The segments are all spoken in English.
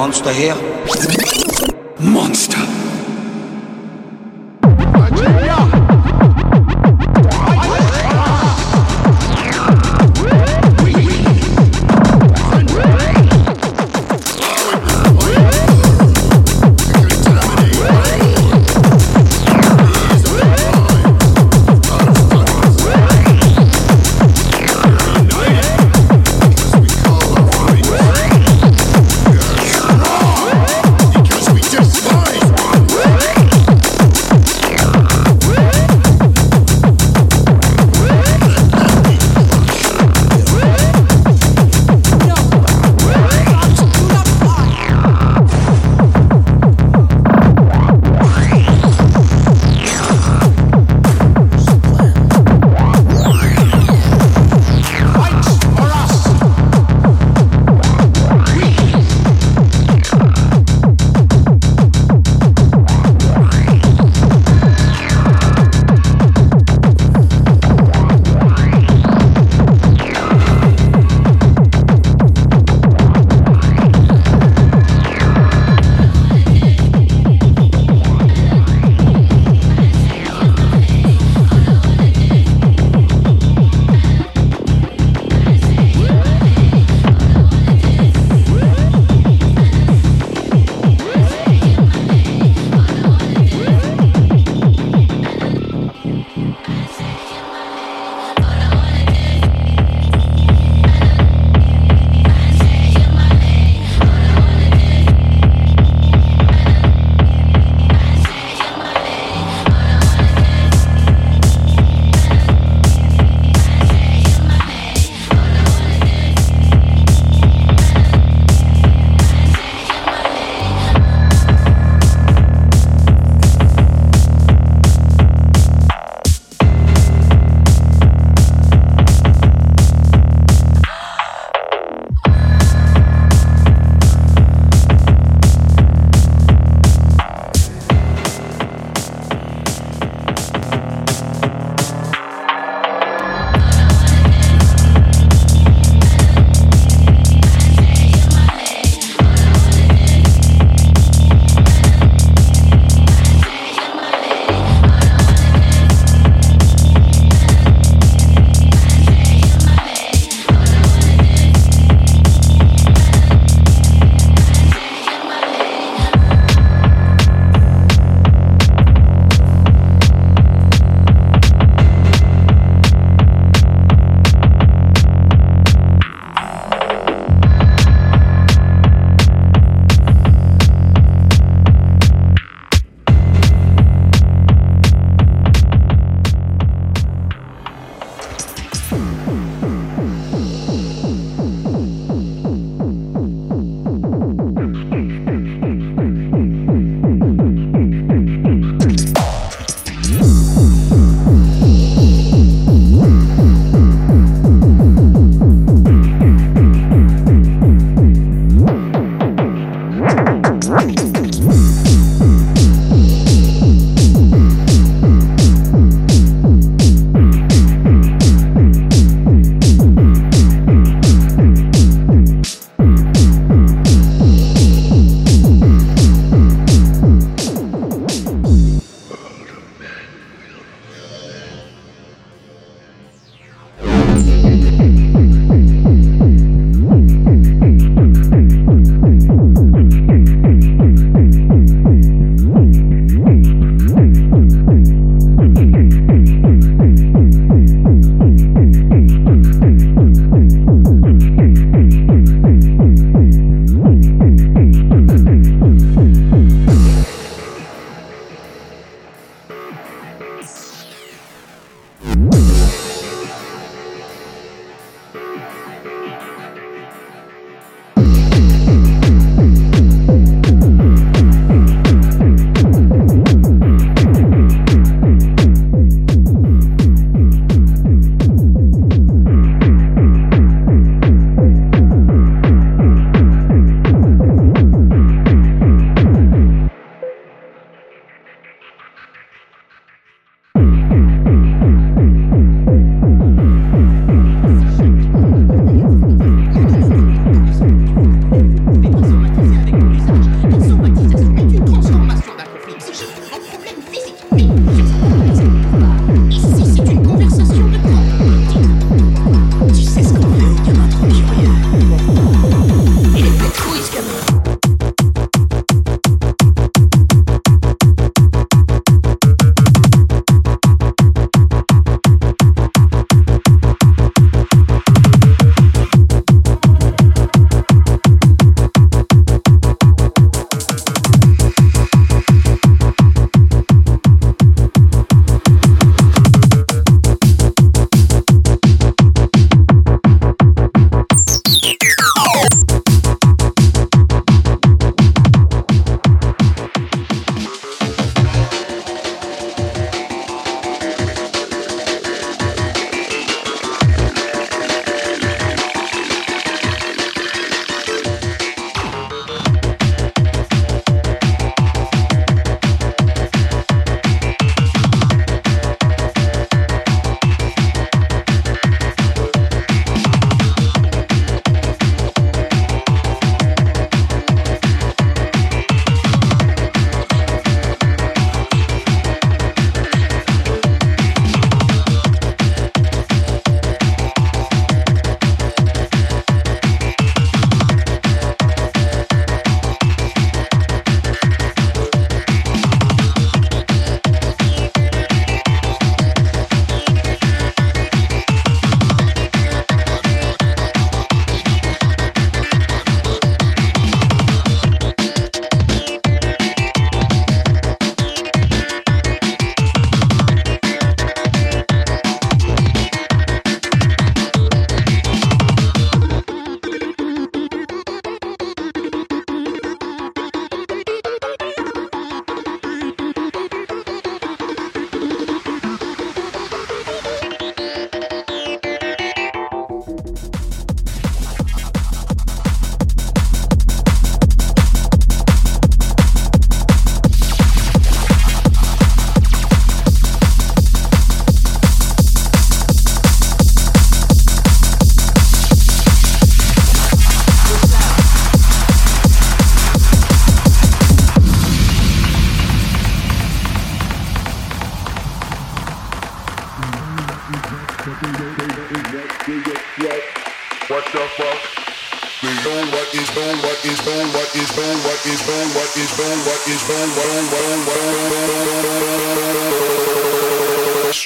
monster here. Monster.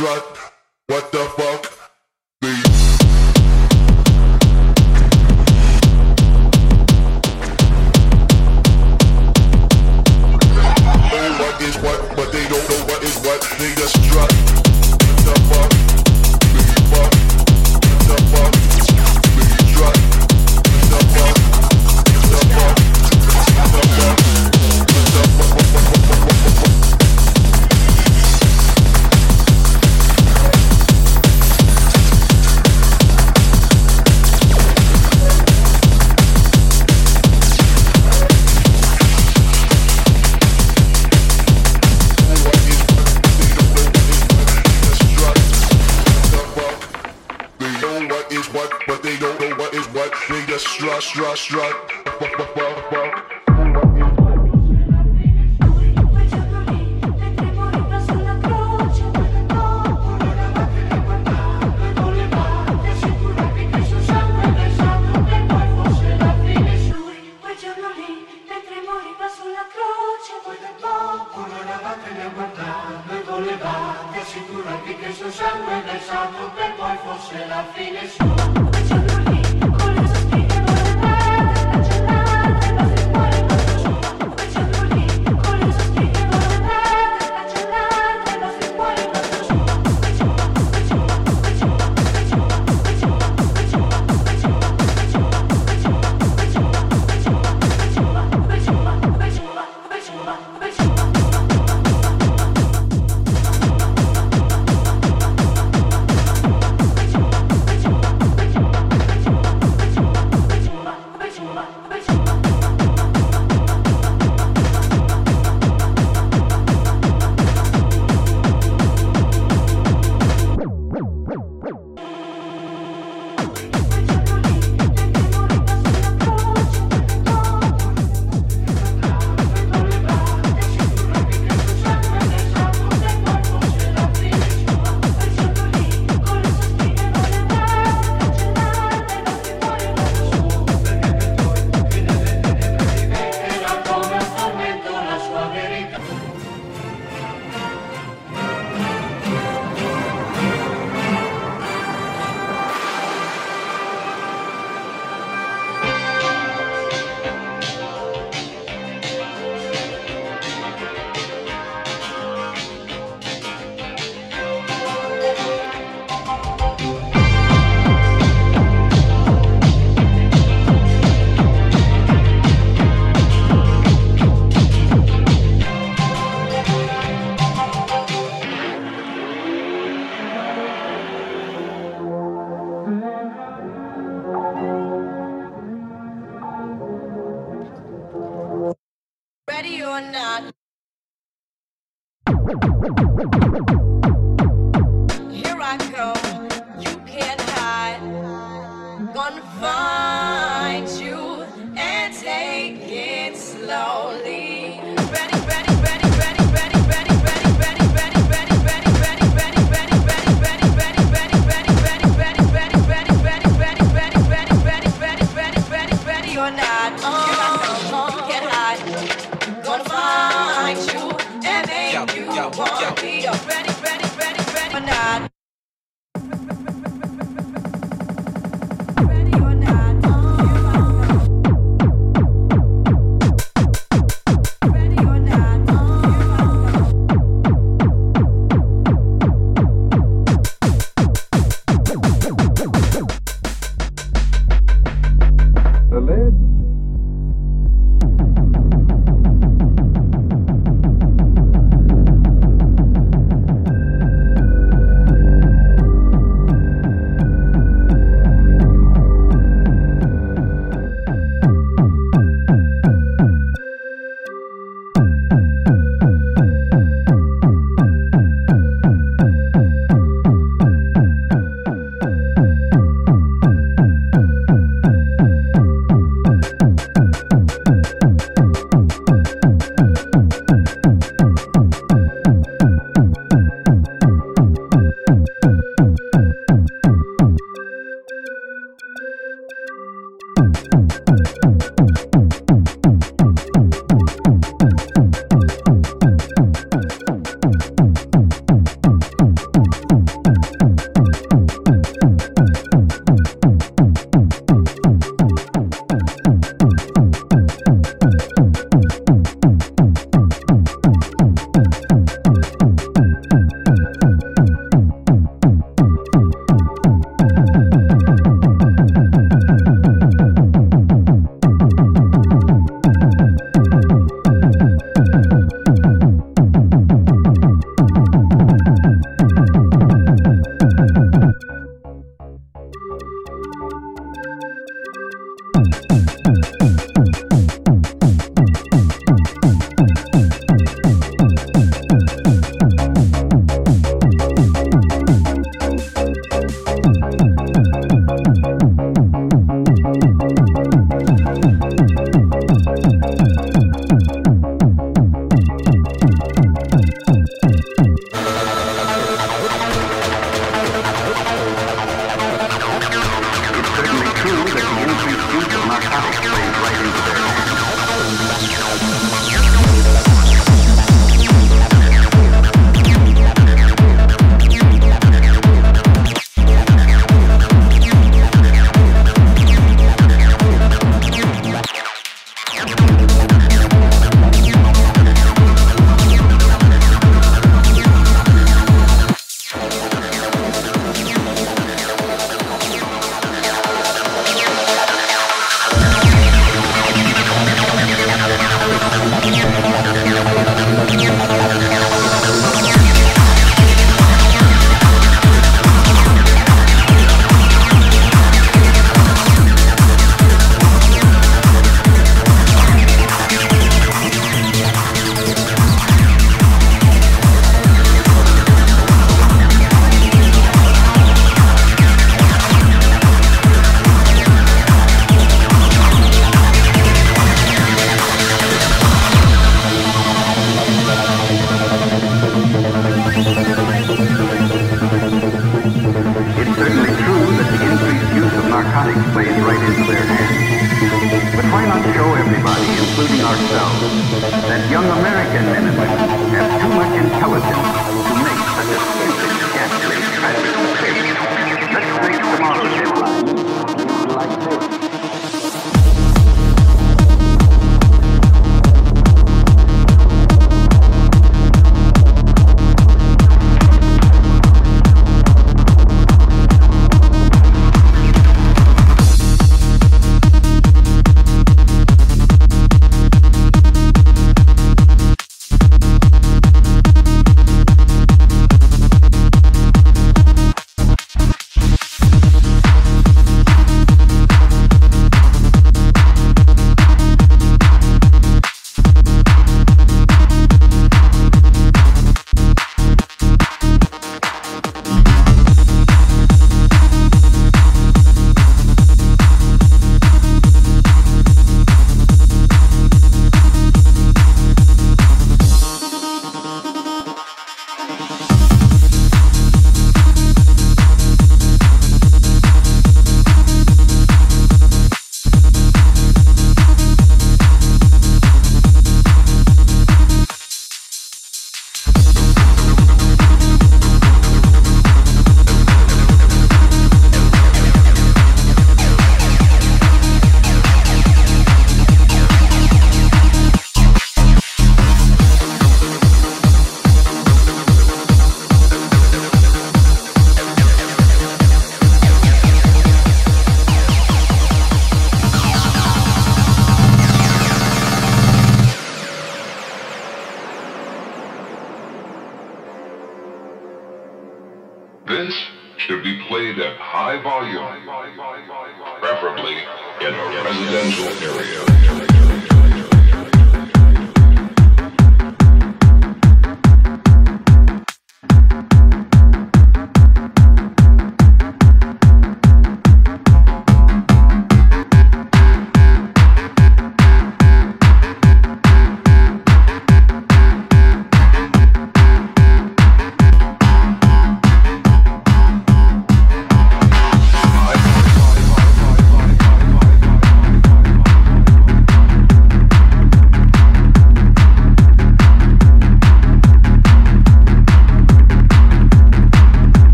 Strut. What the fuck?